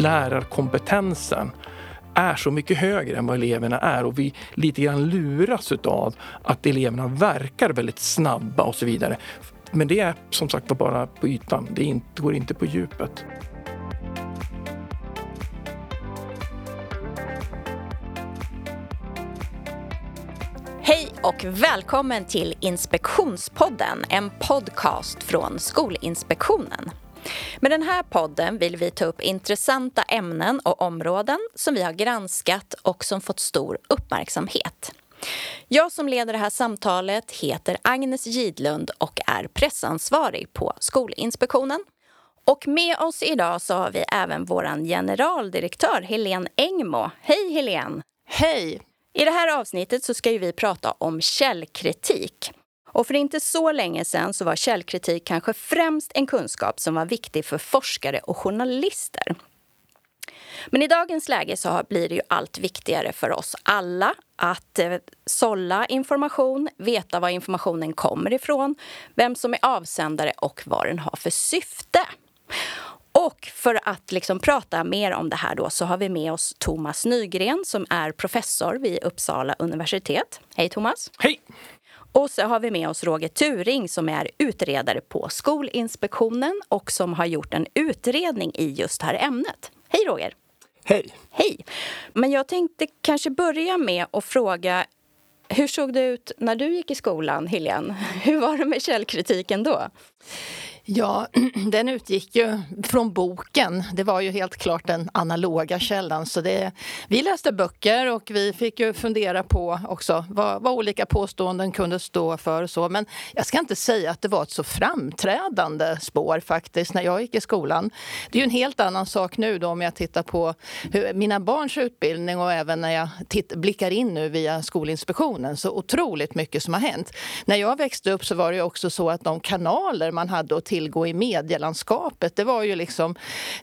lärarkompetensen är så mycket högre än vad eleverna är och vi lite grann luras av att eleverna verkar väldigt snabba och så vidare. Men det är som sagt bara på ytan, det, går inte på djupet. Hej och välkommen till Inspektionspodden, en podcast från Skolinspektionen. Med den här podden vill vi ta upp intressanta ämnen och områden som vi har granskat och som fått stor uppmärksamhet. Jag som leder det här samtalet heter Agnes Gidlund och är pressansvarig på Skolinspektionen. Och med oss idag så har vi även vår generaldirektör Helene Engmo. Hej Helene! Hej! I det här avsnittet så ska vi prata om källkritik. Och för inte så länge sedan så var källkritik kanske främst en kunskap som var viktig för forskare och journalister. Men i dagens läge så blir det ju allt viktigare för oss alla att eh, sålla information, veta var informationen kommer ifrån, vem som är avsändare och vad den har för syfte. Och för att liksom prata mer om det här då så har vi med oss Thomas Nygren som är professor vid Uppsala universitet. Hej Thomas! Hej! Och så har vi med oss Roger Turing som är utredare på Skolinspektionen och som har gjort en utredning i just det här ämnet. Hej Roger! Hej! Hej! Men jag tänkte kanske börja med att fråga hur såg det ut när du gick i skolan, Helene? Hur var det med källkritiken då? Ja, den utgick ju från boken. Det var ju helt klart den analoga källan. Så det, vi läste böcker och vi fick ju fundera på också vad, vad olika påståenden kunde stå för. Och så. Men jag ska inte säga att det var ett så framträdande spår faktiskt när jag gick i skolan. Det är ju en helt annan sak nu då om jag tittar på hur, mina barns utbildning och även när jag titt, blickar in nu via Skolinspektionen. Så otroligt mycket som har hänt. När jag växte upp så var det också så att de kanaler man hade att tillgå i medielandskapet. Det var ju liksom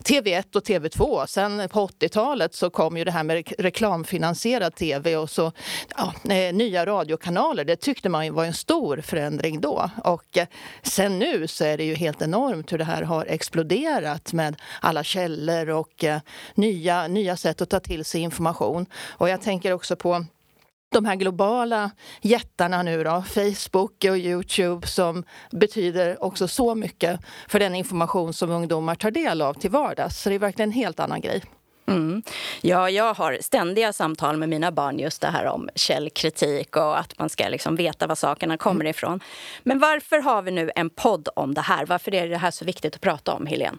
TV1 och TV2. Sen på 80-talet så kom ju det här med reklamfinansierad TV och så ja, eh, nya radiokanaler. Det tyckte man var en stor förändring då. Och eh, sen nu så är det ju helt enormt hur det här har exploderat med alla källor och eh, nya, nya sätt att ta till sig information. Och jag tänker också på de här globala jättarna nu då, Facebook och Youtube som betyder också så mycket för den information som ungdomar tar del av till vardags. Så det är verkligen en helt annan grej. Mm. Ja, jag har ständiga samtal med mina barn just det här om källkritik och att man ska liksom veta var sakerna kommer mm. ifrån. Men varför har vi nu en podd om det här? Varför är det här så viktigt att prata om, Helene?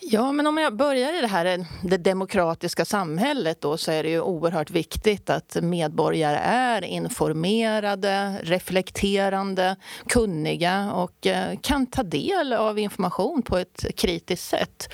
Ja, men om jag börjar i det här det demokratiska samhället då så är det ju oerhört viktigt att medborgare är informerade, reflekterande, kunniga och eh, kan ta del av information på ett kritiskt sätt.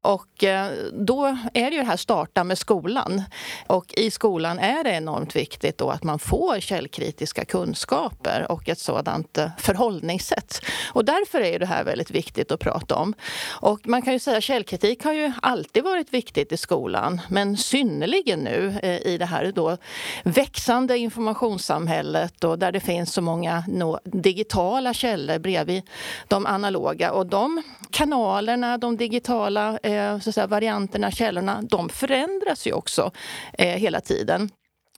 Och eh, då är det ju det här starta med skolan. Och i skolan är det enormt viktigt då att man får källkritiska kunskaper och ett sådant eh, förhållningssätt. Och därför är det här väldigt viktigt att prata om. Och man kan ju säga källkritik har ju alltid varit viktigt i skolan men synnerligen nu eh, i det här då växande informationssamhället och där det finns så många digitala källor bredvid de analoga. Och de kanalerna, de digitala eh, så att säga, varianterna, källorna, de förändras ju också eh, hela tiden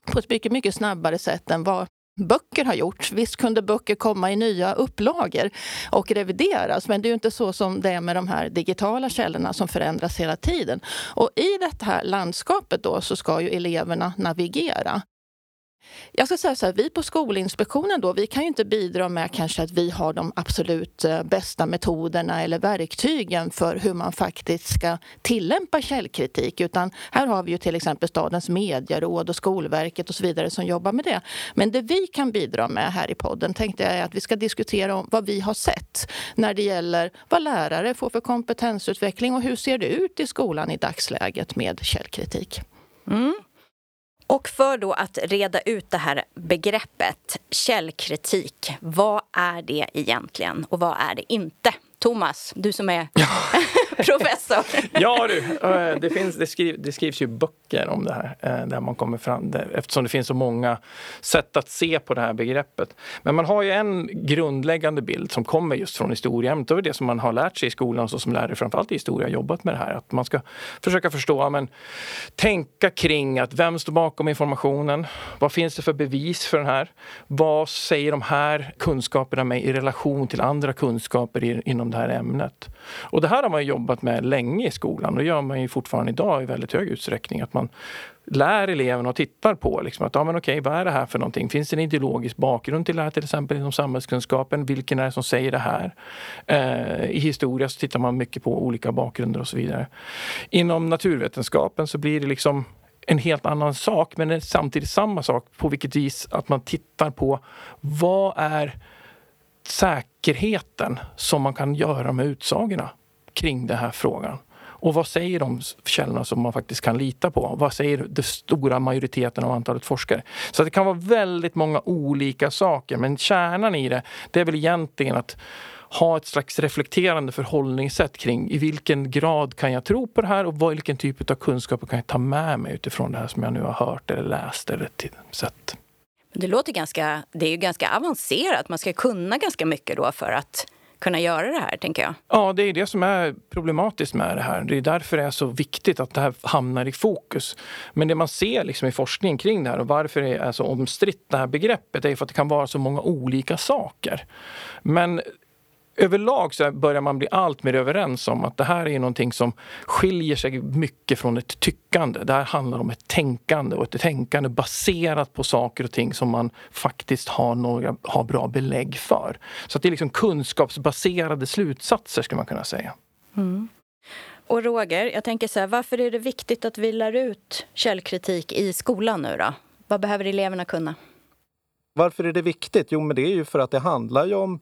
på ett mycket, mycket snabbare sätt än vad böcker har gjort. Visst kunde böcker komma i nya upplagor och revideras men det är ju inte så som det är med de här digitala källorna som förändras hela tiden. Och i det här landskapet då så ska ju eleverna navigera. Jag ska säga så här, vi på Skolinspektionen då, vi kan ju inte bidra med kanske att vi har de absolut eh, bästa metoderna eller verktygen för hur man faktiskt ska tillämpa källkritik. Utan här har vi ju till exempel Stadens medieråd och Skolverket och så vidare som jobbar med det. Men det vi kan bidra med här i podden tänkte jag är att vi ska diskutera om vad vi har sett när det gäller vad lärare får för kompetensutveckling och hur ser det ut i skolan i dagsläget med källkritik. Mm. Och för då att reda ut det här begreppet källkritik, vad är det egentligen och vad är det inte? Thomas, du som är professor. ja du, eh, det, finns, det, skriv, det, skrivs ju böcker om det här eh, där man kommer fram eftersom det finns så många sätt att se på det här begreppet. Men man har ju en grundläggande bild som kommer just från historieämnet. Det är det som man har lärt sig i skolan så som lärare framförallt i historia jobbat med det här. Att man ska försöka förstå, men tänka kring att vem står bakom informationen? Vad finns det för bevis för den här? Vad säger de här kunskaperna mig i relation till andra kunskaper inom det här ämnet? Och det här har man jobbat med länge i skolan och det gör man ju fortfarande idag i väldigt hög utsträckning. Att man lär eleverna och tittar på liksom att, ja, men okej, vad är det här för någonting? Finns det en ideologisk bakgrund till det här till exempel inom samhällskunskapen? Vilken är det som säger det här? Eh, I historia så tittar man mycket på olika bakgrunder och så vidare. Inom naturvetenskapen så blir det liksom en helt annan sak men det är samtidigt samma sak på vilket vis att man tittar på vad är säkerheten som man kan göra med utsagorna kring den här frågan. Och vad säger de källorna som man faktiskt kan lita på? Vad säger den stora majoriteten av antalet forskare? Så det kan vara väldigt många olika saker men kärnan i det, det är väl egentligen att ha ett slags reflekterande förhållningssätt kring i vilken grad kan jag tro på det här och vilken typ av kunskaper kan jag ta med mig utifrån det här som jag nu har hört eller läst eller sett. Det låter ganska, det är ju ganska avancerat. Man ska kunna ganska mycket då för att kunna göra det här, tänker jag. Ja, det är det som är problematiskt med det här. Det är därför det är så viktigt att det här hamnar i fokus. Men det man ser liksom i forskningen kring det här och varför det är så omstritt det här begreppet är för att det kan vara så många olika saker. Men överlag så börjar man bli allt mer överens om att det här är någonting som skiljer sig mycket från ett tyckande. Det här handlar om ett tänkande och ett tänkande baserat på saker och ting som man faktiskt har, några, har bra belägg för. Så att det är liksom kunskapsbaserade slutsatser skulle man kunna säga. Mm. Och Roger, jag tänker så här, varför är det viktigt att vi lär ut källkritik i skolan nu då? Vad behöver eleverna kunna? Varför är det viktigt? Jo, men det är ju för att det handlar ju om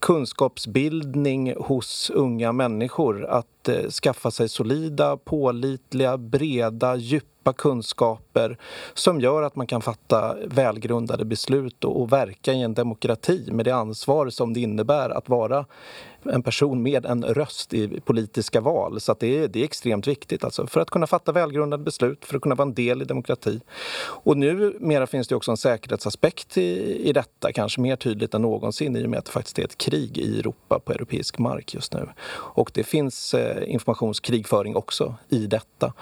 kunskapsbildning hos unga människor. Att eh, skaffa sig solida, pålitliga, breda, djupa kunskaper som gör att man kan fatta välgrundade beslut och, och verka i en demokrati med det ansvar som det innebär att vara en person med en röst i politiska val. Så det, är, det är extremt viktigt alltså, för att kunna fatta välgrundade beslut, för att kunna vara en del i demokrati. Och numera finns det också en säkerhetsaspekt i, i detta, kanske mer tydligt än någonsin i och med att det faktiskt är ett krig i Europa på europeisk mark just nu. Och det finns eh, informationskrigföring också i detta.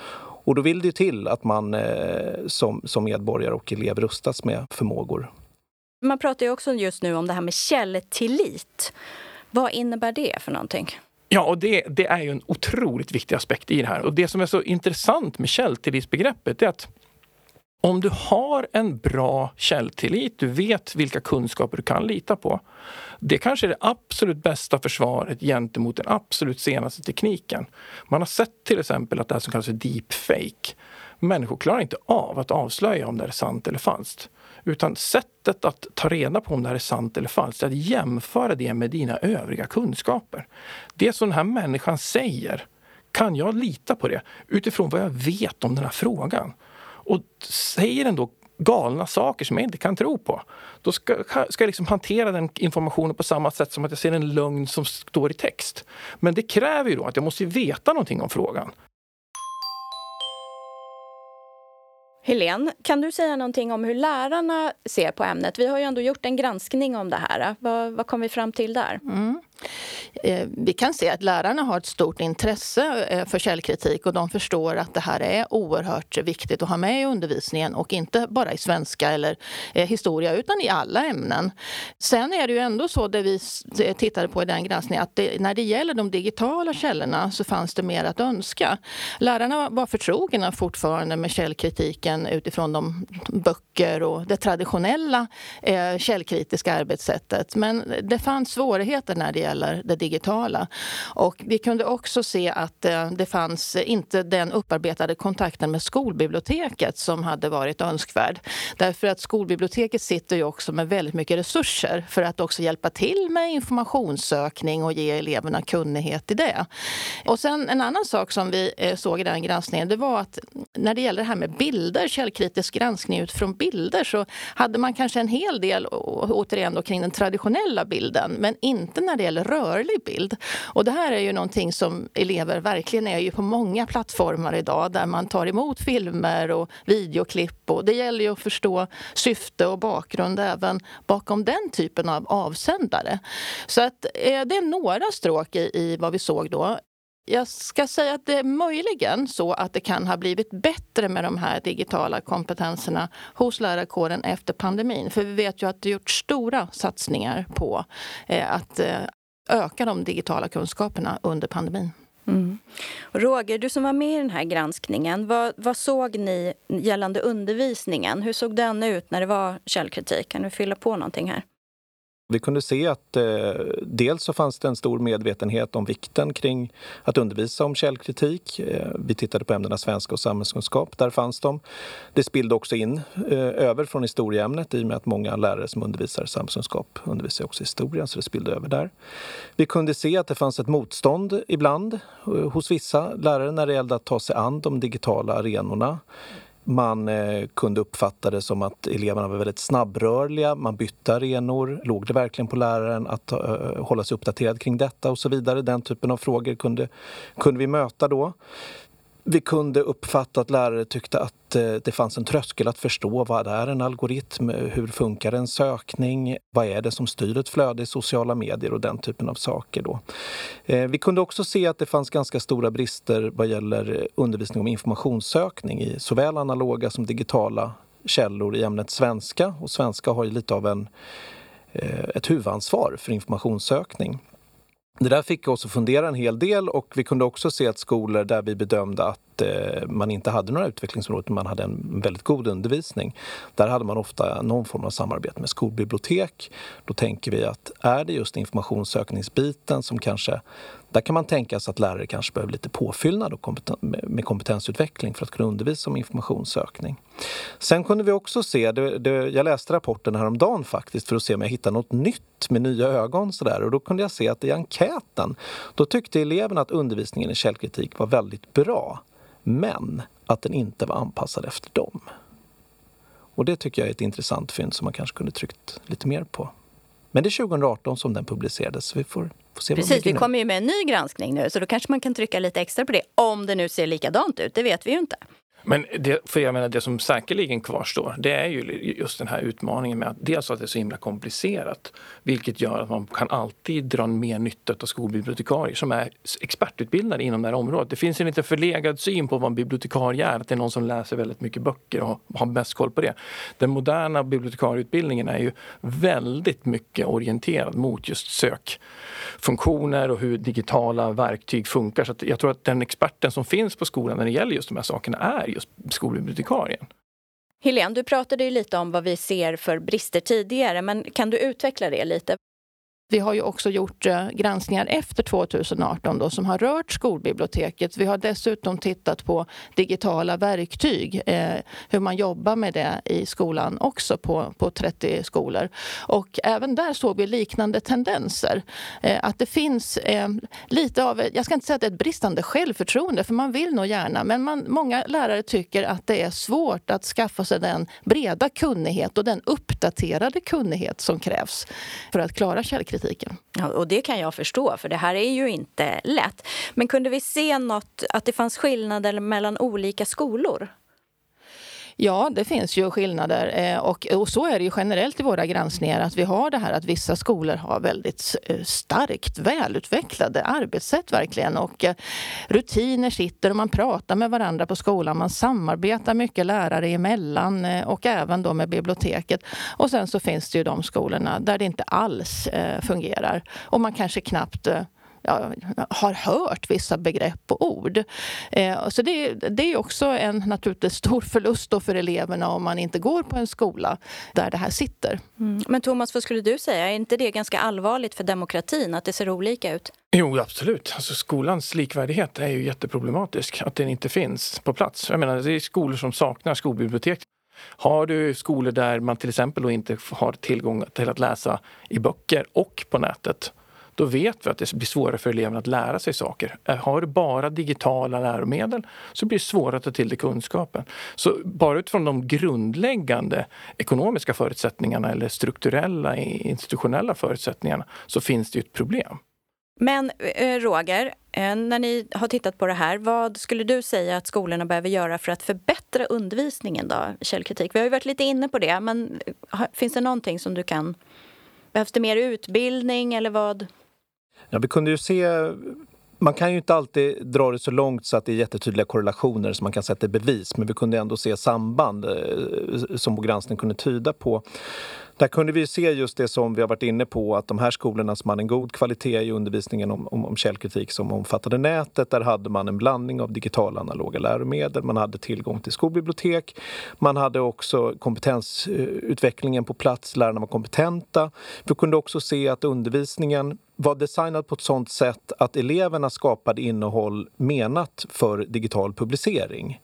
Och då vill det till att man eh, som, som medborgare och elev rustas med förmågor. Man pratar ju också just nu om det här med källtillit. Vad innebär det för någonting? Ja, och det, det, är ju en otroligt viktig aspekt i det här. Och det som är så intressant med källtillitsbegreppet är att om du har en bra källtillit, du vet vilka kunskaper du kan lita på. Det kanske är det absolut bästa försvaret gentemot den absolut senaste tekniken. Man har sett till exempel att det här som kallas för deepfake. Människor klarar inte av att avslöja om det är sant eller falskt. Utan sättet att ta reda på om det här är sant eller falskt är att jämföra det med dina övriga kunskaper. Det som den här människan säger, kan jag lita på det utifrån vad jag vet om den här frågan? Och säger den då galna saker som jag inte kan tro på. Då ska, ska jag liksom hantera den informationen på samma sätt som att jag ser en lögn som står i text. Men det kräver ju då att jag måste veta någonting om frågan. Helene, kan du säga någonting om hur lärarna ser på ämnet? Vi har ju ändå gjort en granskning om det här. Vad, vad kom vi fram till där? Mm. Eh, vi kan se att lärarna har ett stort intresse eh, för källkritik och de förstår att det här är oerhört viktigt att ha med i undervisningen och inte bara i svenska eller eh, historia utan i alla ämnen. Sen är det ju ändå så, det vi tittade på i den granskningen, att det, när det gäller de digitala källorna så fanns det mer att önska. Lärarna var förtrogna fortfarande med källkritiken utifrån de böcker och det traditionella källkritiska arbetssättet. Men det fanns svårigheter när det gäller det digitala. Och vi kunde också se att eh, det fanns inte den upparbetade kontakten med skolbiblioteket som hade varit önskvärd. Därför att skolbiblioteket sitter ju också med väldigt mycket resurser för att också hjälpa till med informationssökning och ge eleverna kunnighet i det. Och sen en annan sak som vi eh, såg i den granskningen, det var att när det gäller det här med bilder, källkritisk granskning utifrån bilder, så hade man kanske en hel del, återigen då, kring den traditionella bilden, men inte när det gäller rörelse sorglig bild. Och det här är ju någonting som elever verkligen är ju på många plattformar idag där man tar emot filmer och videoklipp och det gäller ju att förstå syfte och bakgrund även bakom den typen av avsändare. Så att eh, det är några stråk i, i vad vi såg då. Jag ska säga att det är möjligen så att det kan ha blivit bättre med de här digitala kompetenserna hos lärarkåren efter pandemin. För vi vet ju att det gjorts stora satsningar på eh, att eh, öka de digitala kunskaperna under pandemin. Mm. Roger, du som var med i den här granskningen, vad, vad, såg ni gällande undervisningen? Hur såg den ut när det var källkritik? Kan du fylla på någonting här? Vi kunde se att eh, dels så fanns det en stor medvetenhet om vikten kring att undervisa om källkritik. Eh, vi tittade på ämnena svenska och samhällskunskap, där fanns de. Det spillde också in eh, över från historieämnet i och med att många lärare som undervisar samhällskunskap undervisar också historia, så det spillde över där. Vi kunde se att det fanns ett motstånd ibland eh, hos vissa lärare när det gällde att ta sig an de digitala arenorna. Man eh, kunde uppfatta det som att eleverna var väldigt snabbrörliga, man bytte arenor. Låg det verkligen på läraren att eh, hålla sig uppdaterad kring detta och så vidare? Den typen av frågor kunde, kunde vi möta då. Vi kunde uppfatta att lärare tyckte att eh, det fanns en tröskel att förstå vad är en algoritm, eh, hur funkar en sökning, vad är det som styr ett flöde i sociala medier och den typen av saker. Då. Eh, vi kunde också se att det fanns ganska stora brister vad gäller undervisning om informationssökning i såväl analoga som digitala källor i ämnet svenska. Och svenska har ju lite av en, ett huvudansvar för informationssökning. Det där fick oss att fundera en hel del och vi kunde också se att skolor där vi bedömde att eh, man inte hade några utvecklingsområden, man hade en väldigt god undervisning. Där hade man ofta någon form av samarbete med skolbibliotek. Då tänker vi att är det just informationssökningsbiten som kanske där kan man tänka sig att lärare kanske behöver lite påfyllnad och kompeten med kompetensutveckling för att kunna undervisa om informationssökning. Sen kunde vi också se, det, det, jag läste rapporten häromdagen faktiskt för att se om jag hittade något nytt med nya ögon sådär och då kunde jag se att i enkäten då tyckte eleverna att undervisningen i källkritik var väldigt bra men att den inte var anpassad efter dem. Och det tycker jag är ett intressant fynd som man kanske kunde tryckt lite mer på. Men det är 2018 som den publicerades, så vi får, Precis, vi kommer ju med en ny granskning nu, så då kanske man kan trycka lite extra på det. Om det nu ser likadant ut, det vet vi ju inte. Men det, för jag menar, det som säkerligen kvarstår, det är ju just den här utmaningen med att dels att det är så himla komplicerat, vilket gör att man kan alltid dra mer nytta av skolbibliotekarier som är expertutbildade inom det här området. Det finns en lite förlegad syn på vad en bibliotekarie är, att det är någon som läser väldigt mycket böcker och har bäst koll på det. Den moderna bibliotekarieutbildningen är ju väldigt mycket orienterad mot just sökfunktioner och hur digitala verktyg funkar. Så jag tror att den experten som finns på skolan när det gäller just de här sakerna är just skolbibliotekarien. Helene, du pratade ju lite om vad vi ser för brister tidigare, men kan du utveckla det lite? Vi har ju också gjort eh, granskningar efter 2018 då, som har rört skolbiblioteket. Vi har dessutom tittat på digitala verktyg, eh, hur man jobbar med det i skolan också på, på 30 skolor. Och även där såg vi liknande tendenser. Eh, att det finns eh, lite av, jag ska inte säga att det är ett bristande självförtroende, för man vill nog gärna, men man, många lärare tycker att det är svårt att skaffa sig den breda kunnighet och den uppdaterade kunnighet som krävs för att klara källkritik kritiken. Ja, och det kan jag förstå, för det här är ju inte lätt. Men kunde vi se något, att det fanns skillnader mellan olika skolor? Ja, det finns ju skillnader eh, och, och så är det ju generellt i våra granskningar att vi har det här att vissa skolor har väldigt eh, starkt välutvecklade arbetssätt verkligen och eh, rutiner sitter och man pratar med varandra på skolan. Man samarbetar mycket lärare emellan och även då med biblioteket. Och sen så finns det ju de skolorna där det inte alls fungerar och man kanske knappt ja, har hört vissa begrepp och ord. Eh, så det, det är också en naturligtvis stor förlust för eleverna om man inte går på en skola där det här sitter. Mm. Men Thomas, vad skulle du säga? Är inte det ganska allvarligt för demokratin att det ser olika ut? Jo, absolut. Alltså, skolans likvärdighet är ju jätteproblematisk, att den inte finns på plats. Jag menar, det är skolor som saknar skolbibliotek. Har du skolor där man till exempel då inte har tillgång till att läsa i böcker och på nätet då vet vi att det blir svårare för eleverna att lära sig saker. Eh, har du bara digitala läromedel så blir det svårare att ta till dig kunskapen. Så bara utifrån de grundläggande ekonomiska förutsättningarna eller strukturella institutionella förutsättningarna så finns det ju ett problem. Men eh, Roger, eh, när ni har tittat på det här, vad skulle du säga att skolorna behöver göra för att förbättra undervisningen då, källkritik? Vi har ju varit lite inne på det, men finns det någonting som du kan... Behövs det mer utbildning eller vad? Ja, vi kunde ju se man kan ju inte alltid dra det så långt så att det är jättetydliga korrelationer som man kan sätta i bevis men vi kunde ändå se samband eh, som vår granskning kunde tyda på. Där kunde vi se just det som vi har varit inne på att de här skolorna som hade en god kvalitet i undervisningen om, om, om källkritik som omfattade nätet, där hade man en blandning av digitala och analoga läromedel. Man hade tillgång till skolbibliotek. Man hade också kompetensutvecklingen på plats, lärarna var kompetenta. Vi kunde också se att undervisningen var designad på ett sådant sätt att eleverna skapade innehåll menat för digital publicering.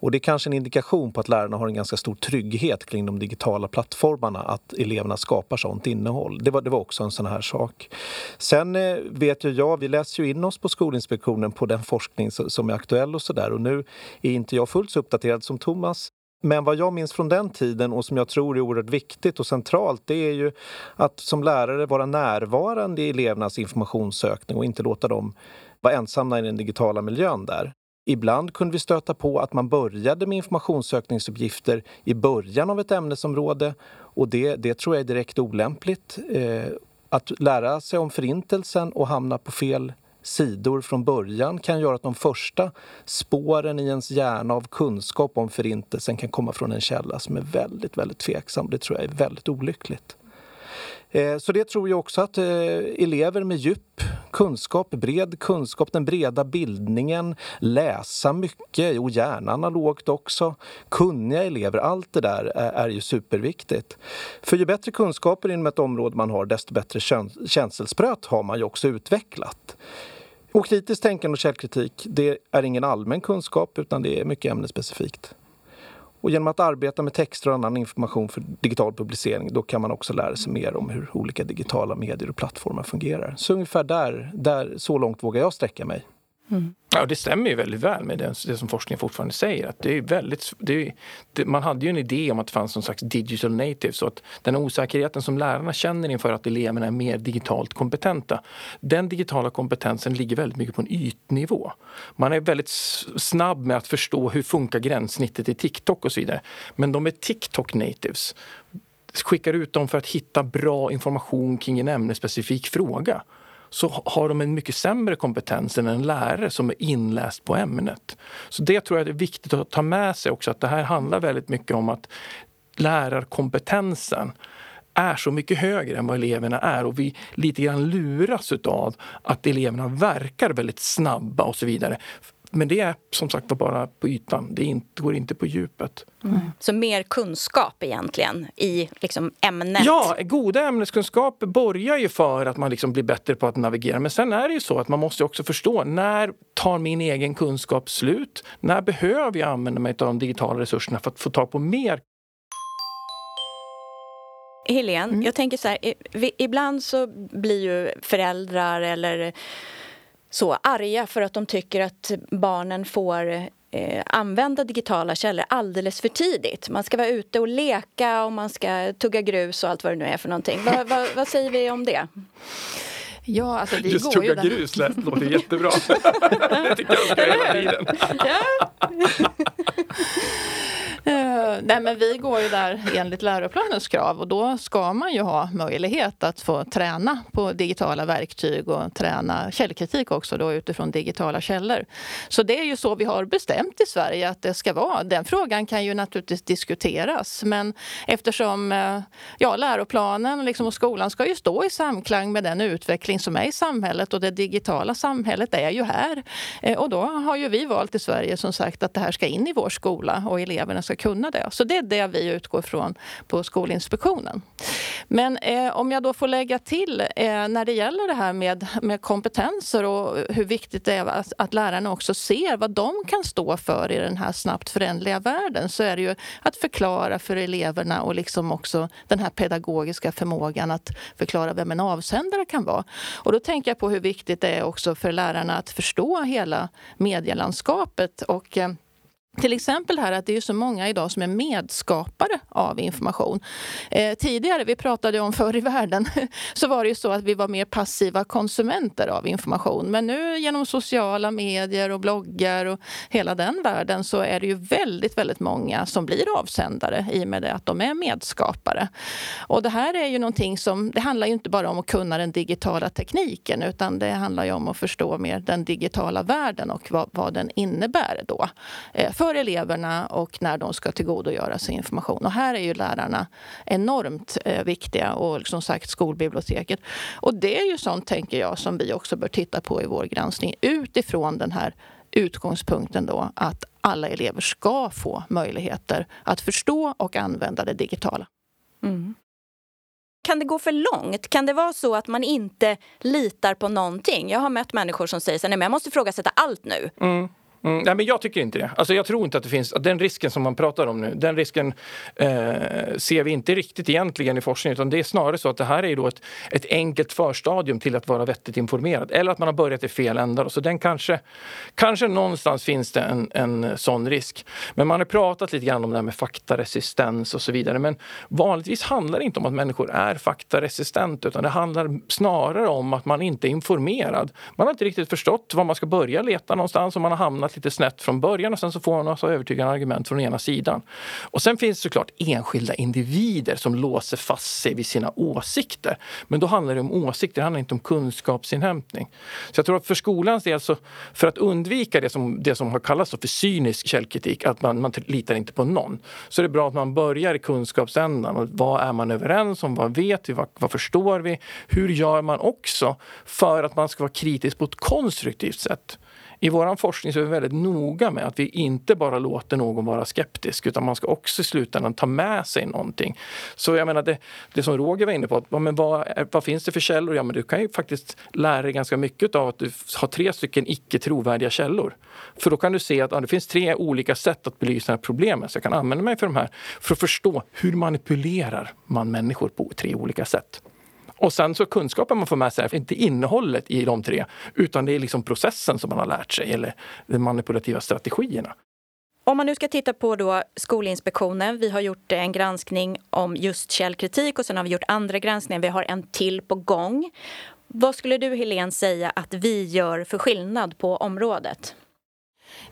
Och det är kanske en indikation på att lärarna har en ganska stor trygghet kring de digitala plattformarna, att eleverna skapar sånt innehåll. Det var, det var också en sån här sak. Sen eh, vet ju jag, vi läser ju in oss på Skolinspektionen på den forskning som är aktuell och sådär och nu är inte jag fullt så uppdaterad som Thomas men vad jag minns från den tiden och som jag tror är oerhört viktigt och centralt det är ju att som lärare vara närvarande i elevernas informationssökning och inte låta dem vara ensamma i den digitala miljön där. Ibland kunde vi stöta på att man började med informationssökningsuppgifter i början av ett ämnesområde och det, det tror jag är direkt olämpligt. Eh, att lära sig om Förintelsen och hamna på fel sidor från början kan göra att de första spåren i ens hjärna av kunskap om Förintelsen kan komma från en källa som är väldigt, väldigt tveksam. Det tror jag är väldigt olyckligt. Eh, så det tror jag också att eh, elever med djup kunskap, bred kunskap, den breda bildningen, läsa mycket och gärna analogt också. Kunniga elever, allt det där är ju superviktigt. För ju bättre kunskaper inom ett område man har, desto bättre känselspröt har man ju också utvecklat. Och kritiskt tänkande och källkritik, det är ingen allmän kunskap utan det är mycket ämnesspecifikt. Och genom att arbeta med texter och annan information för digital publicering då kan man också lära sig mer om hur olika digitala medier och plattformar fungerar. Så ungefär där, där så långt vågar jag sträcka mig. Mm. Ja, det stämmer ju väldigt väl med det, det som forskningen fortfarande säger. Att det är väldigt, det, det, man hade ju en idé om att det fanns någon slags digital native. Så att den osäkerheten som lärarna känner inför att eleverna är mer digitalt kompetenta. Den digitala kompetensen ligger väldigt mycket på en ytnivå. Man är väldigt snabb med att förstå hur funkar gränssnittet i TikTok och så vidare. Men de är TikTok natives skickar ut dem för att hitta bra information kring en ämnesspecifik fråga så har de en mycket sämre kompetens än en lärare som är inläst på ämnet. Så det tror jag är viktigt att ta med sig också att det här handlar väldigt mycket om att lärarkompetensen är så mycket högre än vad eleverna är och vi lite grann luras av att eleverna verkar väldigt snabba och så vidare. Men det är som sagt bara på ytan, det, inte, går inte på djupet. Mm. Så mer kunskap egentligen i liksom ämnet? Ja, goda ämneskunskaper borgar ju för att man liksom blir bättre på att navigera. Men sen är det ju så att man måste också förstå när tar min egen kunskap slut? När behöver jag använda mig av de digitala resurserna för att få tag på mer Helene, mm. jag tänker så här, ibland så blir ju föräldrar eller så arga för att de tycker att barnen får eh, använda digitala källor alldeles för tidigt. Man ska vara ute och leka och man ska tugga grus och allt vad det nu är för någonting. Va, va, vad säger vi om det? Ja, alltså vi Just går tugga ju grus lät, låter jättebra. det tycker jag ska hela tiden. ja. Nej men vi går ju där enligt läroplanens krav och då ska man ju ha möjlighet att få träna på digitala verktyg och träna källkritik också då utifrån digitala källor. Så det är ju så vi har bestämt i Sverige att det ska vara. Den frågan kan ju naturligtvis diskuteras men eftersom eh, ja, läroplanen liksom, och skolan ska ju stå i samklang med den utveckling som är i samhället och det digitala samhället är ju här. Eh, och då har ju vi valt i Sverige som sagt att det här ska in i vår skola och eleverna ska kunna det. Så det är det vi utgår från på Skolinspektionen. Men eh, om jag då får lägga till eh, när det gäller det här med, med kompetenser och hur viktigt det är att, att lärarna också ser vad de kan stå för i den här snabbt förändliga världen så är det ju att förklara för eleverna och liksom också den här pedagogiska förmågan att förklara vem en avsändare kan vara. Och då tänker jag på hur viktigt det är också för lärarna att förstå hela medielandskapet och eh, till exempel här att det är så många idag som är medskapare av information. Eh, tidigare, vi pratade om förr i världen, så var det ju så att vi var mer passiva konsumenter av information. Men nu genom sociala medier och bloggar och hela den världen så är det ju väldigt, väldigt många som blir avsändare i och med det att de är medskapare. Och det här är ju någonting som, det handlar ju inte bara om att kunna den digitala tekniken utan det handlar ju om att förstå mer den digitala världen och vad, vad den innebär då. Eh, för eleverna och när de ska tillgodogöra sig information. Och här är ju lärarna enormt eh, viktiga och som sagt skolbiblioteket. Och det är ju sånt, tänker jag, som vi också bör titta på i vår granskning utifrån den här utgångspunkten då att alla elever ska få möjligheter att förstå och använda det digitala. Mm. Kan det gå för långt? Kan det vara så att man inte litar på någonting? Jag har mött människor som säger att jag måste ifrågasätta allt nu. Mm. Mm, nej, men jag tycker inte det. Alltså, jag tror inte att det finns... Den risken som man pratar om nu, den risken eh, ser vi inte riktigt egentligen i forskningen. Utan det är snarare så att det här är då ett, ett enkelt förstadium till att vara vettigt informerad. Eller att man har börjat i fel ändar. Så den kanske, kanske någonstans finns det en, en sån risk. Men man har pratat lite grann om det här med faktaresistens och så vidare. Men vanligtvis handlar det inte om att människor är faktaresistenta utan det handlar snarare om att man inte är informerad. Man har inte riktigt förstått var man ska börja leta någonstans och man har hamnat lite snett från början och sen så får man massa övertygande argument från ena sidan. Och sen finns det såklart enskilda individer som låser fast sig vid sina åsikter. Men då handlar det om åsikter, det handlar inte om kunskapsinhämtning. Så jag tror att för skolans del, så, för att undvika det som, det som har kallats för cynisk källkritik, att man, man litar inte på någon, så är det bra att man börjar i kunskapsändan. Och vad är man överens om? Vad vet vi? Vad, vad förstår vi? Hur gör man också för att man ska vara kritisk på ett konstruktivt sätt? I vår forskning så är vi väldigt noga med att vi inte bara låter någon vara skeptisk utan man ska också i slutändan ta med sig någonting. Så jag menar det, det som Roger var inne på, men vad, vad finns det för källor? Ja, men du kan ju faktiskt lära dig ganska mycket av att du har tre stycken icke trovärdiga källor. För då kan du se att ja, det finns tre olika sätt att belysa det här problemet. Så jag kan använda mig för de här för att förstå hur manipulerar man människor på tre olika sätt. Och sen så kunskapen man får med sig är inte innehållet i de tre, utan det är liksom processen som man har lärt sig eller de manipulativa strategierna. Om man nu ska titta på då Skolinspektionen, vi har gjort en granskning om just källkritik och sen har vi gjort andra granskningar, vi har en till på gång. Vad skulle du Helene säga att vi gör för skillnad på området?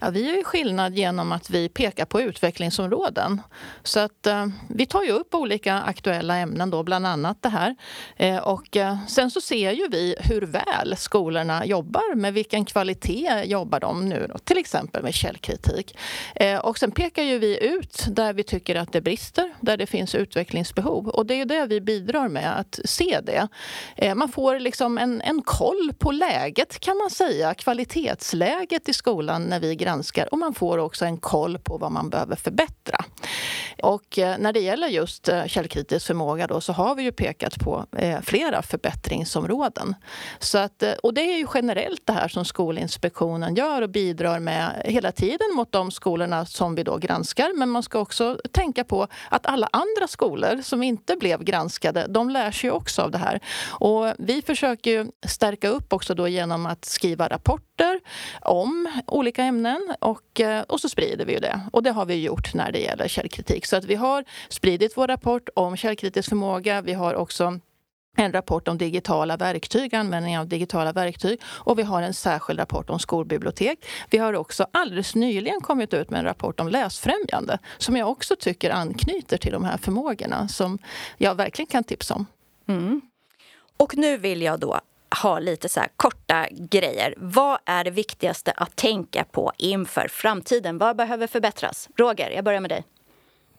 Ja, vi gör ju skillnad genom att vi pekar på utvecklingsområden. Så att eh, vi tar ju upp olika aktuella ämnen då, bland annat det här. Eh, och eh, sen så ser ju vi hur väl skolorna jobbar, med vilken kvalitet jobbar de nu då, till exempel med källkritik. Eh, och sen pekar ju vi ut där vi tycker att det brister, där det finns utvecklingsbehov. Och det är ju det vi bidrar med, att se det. Eh, man får liksom en, en koll på läget kan man säga, kvalitetsläget i skolan när vi granskar och man får också en koll på vad man behöver förbättra. Och eh, när det gäller just eh, källkritisk förmåga då, så har vi ju pekat på eh, flera förbättringsområden. Så att, och det är ju generellt det här som Skolinspektionen gör och bidrar med hela tiden mot de skolorna som vi då granskar. Men man ska också tänka på att alla andra skolor som inte blev granskade, de lär sig också av det här. Och vi försöker ju stärka upp också då genom att skriva rapporter om olika ämnen och, och så sprider vi ju det. Och det har vi gjort när det gäller källkritik. Så att vi har spridit vår rapport om källkritisk förmåga. Vi har också en rapport om digitala verktyg, användning av digitala verktyg och vi har en särskild rapport om skolbibliotek. Vi har också alldeles nyligen kommit ut med en rapport om läsfrämjande som jag också tycker anknyter till de här förmågorna som jag verkligen kan tipsa om. Mm. Och nu vill jag då ha lite så korta grejer. Vad är det viktigaste att tänka på inför framtiden? Vad behöver förbättras? Roger, jag börjar med dig.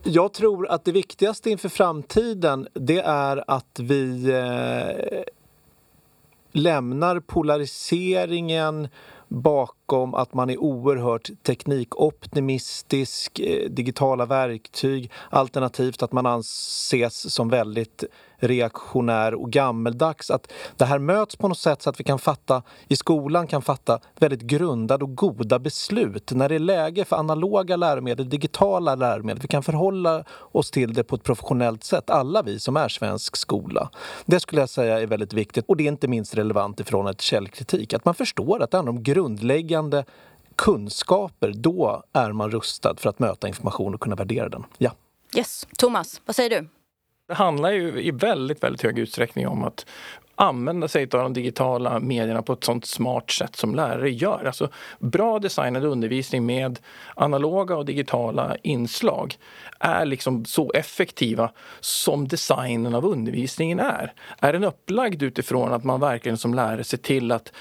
Jag tror att det viktigaste inför framtiden det är att vi eh, lämnar polariseringen bakom att man är oerhört teknikoptimistisk, eh, digitala verktyg alternativt att man anses som väldigt reaktionär och gammeldags. Att det här möts på något sätt så att vi kan fatta, i skolan kan fatta väldigt grundade och goda beslut. När det är läge för analoga läromedel, digitala läromedel, vi kan förhålla oss till det på ett professionellt sätt. Alla vi som är svensk skola. Det skulle jag säga är väldigt viktigt och det är inte minst relevant ifrån ett källkritik. Att man förstår att det handlar om grundläggande kunskaper, då är man rustad för att möta information och kunna värdera den. Ja. Yes. Thomas, vad säger du? Det handlar ju i väldigt, väldigt hög utsträckning om att använda sig av de digitala medierna på ett sånt smart sätt som lärare gör. Alltså bra designad undervisning med analoga och digitala inslag är liksom så effektiva som designen av undervisningen är. Är den upplagd utifrån att man verkligen som lärare ser till att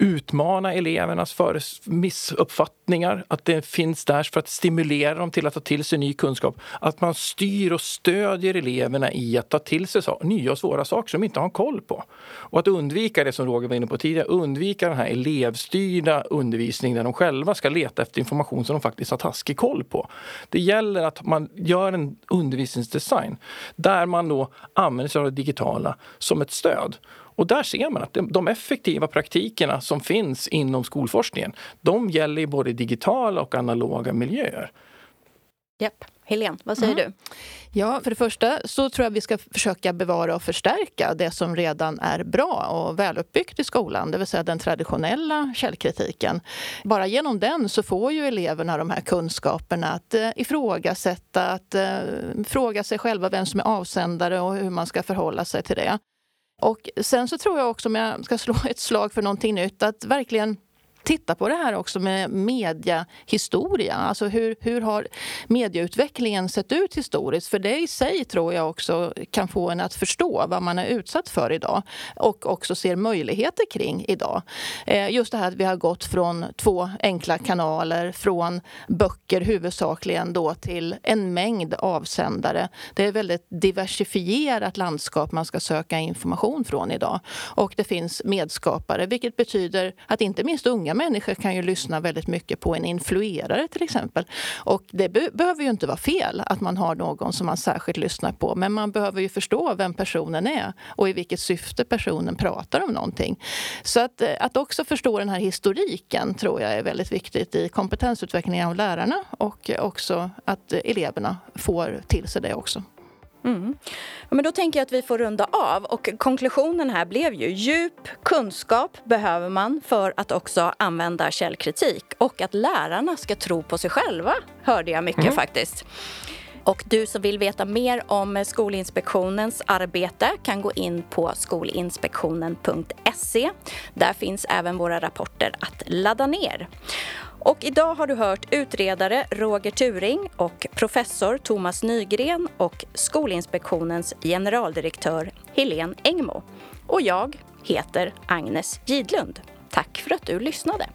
utmana elevernas missuppfattningar, att det finns där för att stimulera dem till att ta till sig ny kunskap. Att man styr och stödjer eleverna i att ta till sig nya och svåra saker som de inte har koll på. Och att undvika det som Roger var inne på tidigare, undvika den här elevstyrda undervisningen där de själva ska leta efter information som de faktiskt har taskig koll på. Det gäller att man gör en undervisningsdesign där man då använder sig av det digitala som ett stöd. Och där ser man att de effektiva praktikerna som finns inom skolforskningen, de gäller i både digitala och analoga miljöer. Japp. Helene, vad säger mm. du? Ja, för det första så tror jag vi ska försöka bevara och förstärka det som redan är bra och väluppbyggt i skolan, det vill säga den traditionella källkritiken. Bara genom den så får ju eleverna de här kunskaperna att eh, ifrågasätta, att eh, fråga sig själva vem som är avsändare och hur man ska förhålla sig till det. Och sen så tror jag också, om jag ska slå ett slag för någonting nytt, att verkligen titta på det här också med mediahistoria. Alltså hur, hur har medieutvecklingen sett ut historiskt? För det i sig tror jag också kan få en att förstå vad man är utsatt för idag och också ser möjligheter kring idag. Eh, just det här att vi har gått från två enkla kanaler, från böcker huvudsakligen då till en mängd avsändare. Det är ett väldigt diversifierat landskap man ska söka information från idag. Och det finns medskapare, vilket betyder att inte minst unga unga människor kan ju lyssna väldigt mycket på en influerare till exempel. Och det be behöver ju inte vara fel att man har någon som man särskilt lyssnar på. Men man behöver ju förstå vem personen är och i vilket syfte personen pratar om någonting. Så att, eh, att också förstå den här historiken tror jag är väldigt viktigt i kompetensutvecklingen av lärarna och också att eleverna får till sig det också. Mm. Ja, men då tänker jag att vi får runda av och konklusionen här blev ju djup kunskap behöver man för att också använda källkritik och att lärarna ska tro på sig själva hörde jag mycket mm. faktiskt. Och du som vill veta mer om Skolinspektionens arbete kan gå in på skolinspektionen.se. Där finns även våra rapporter att ladda ner. Och idag har du hört utredare Roger Turing och professor Thomas Nygren och Skolinspektionens generaldirektör Helene Engmo. Och jag heter Agnes Gidlund. Tack för att du lyssnade.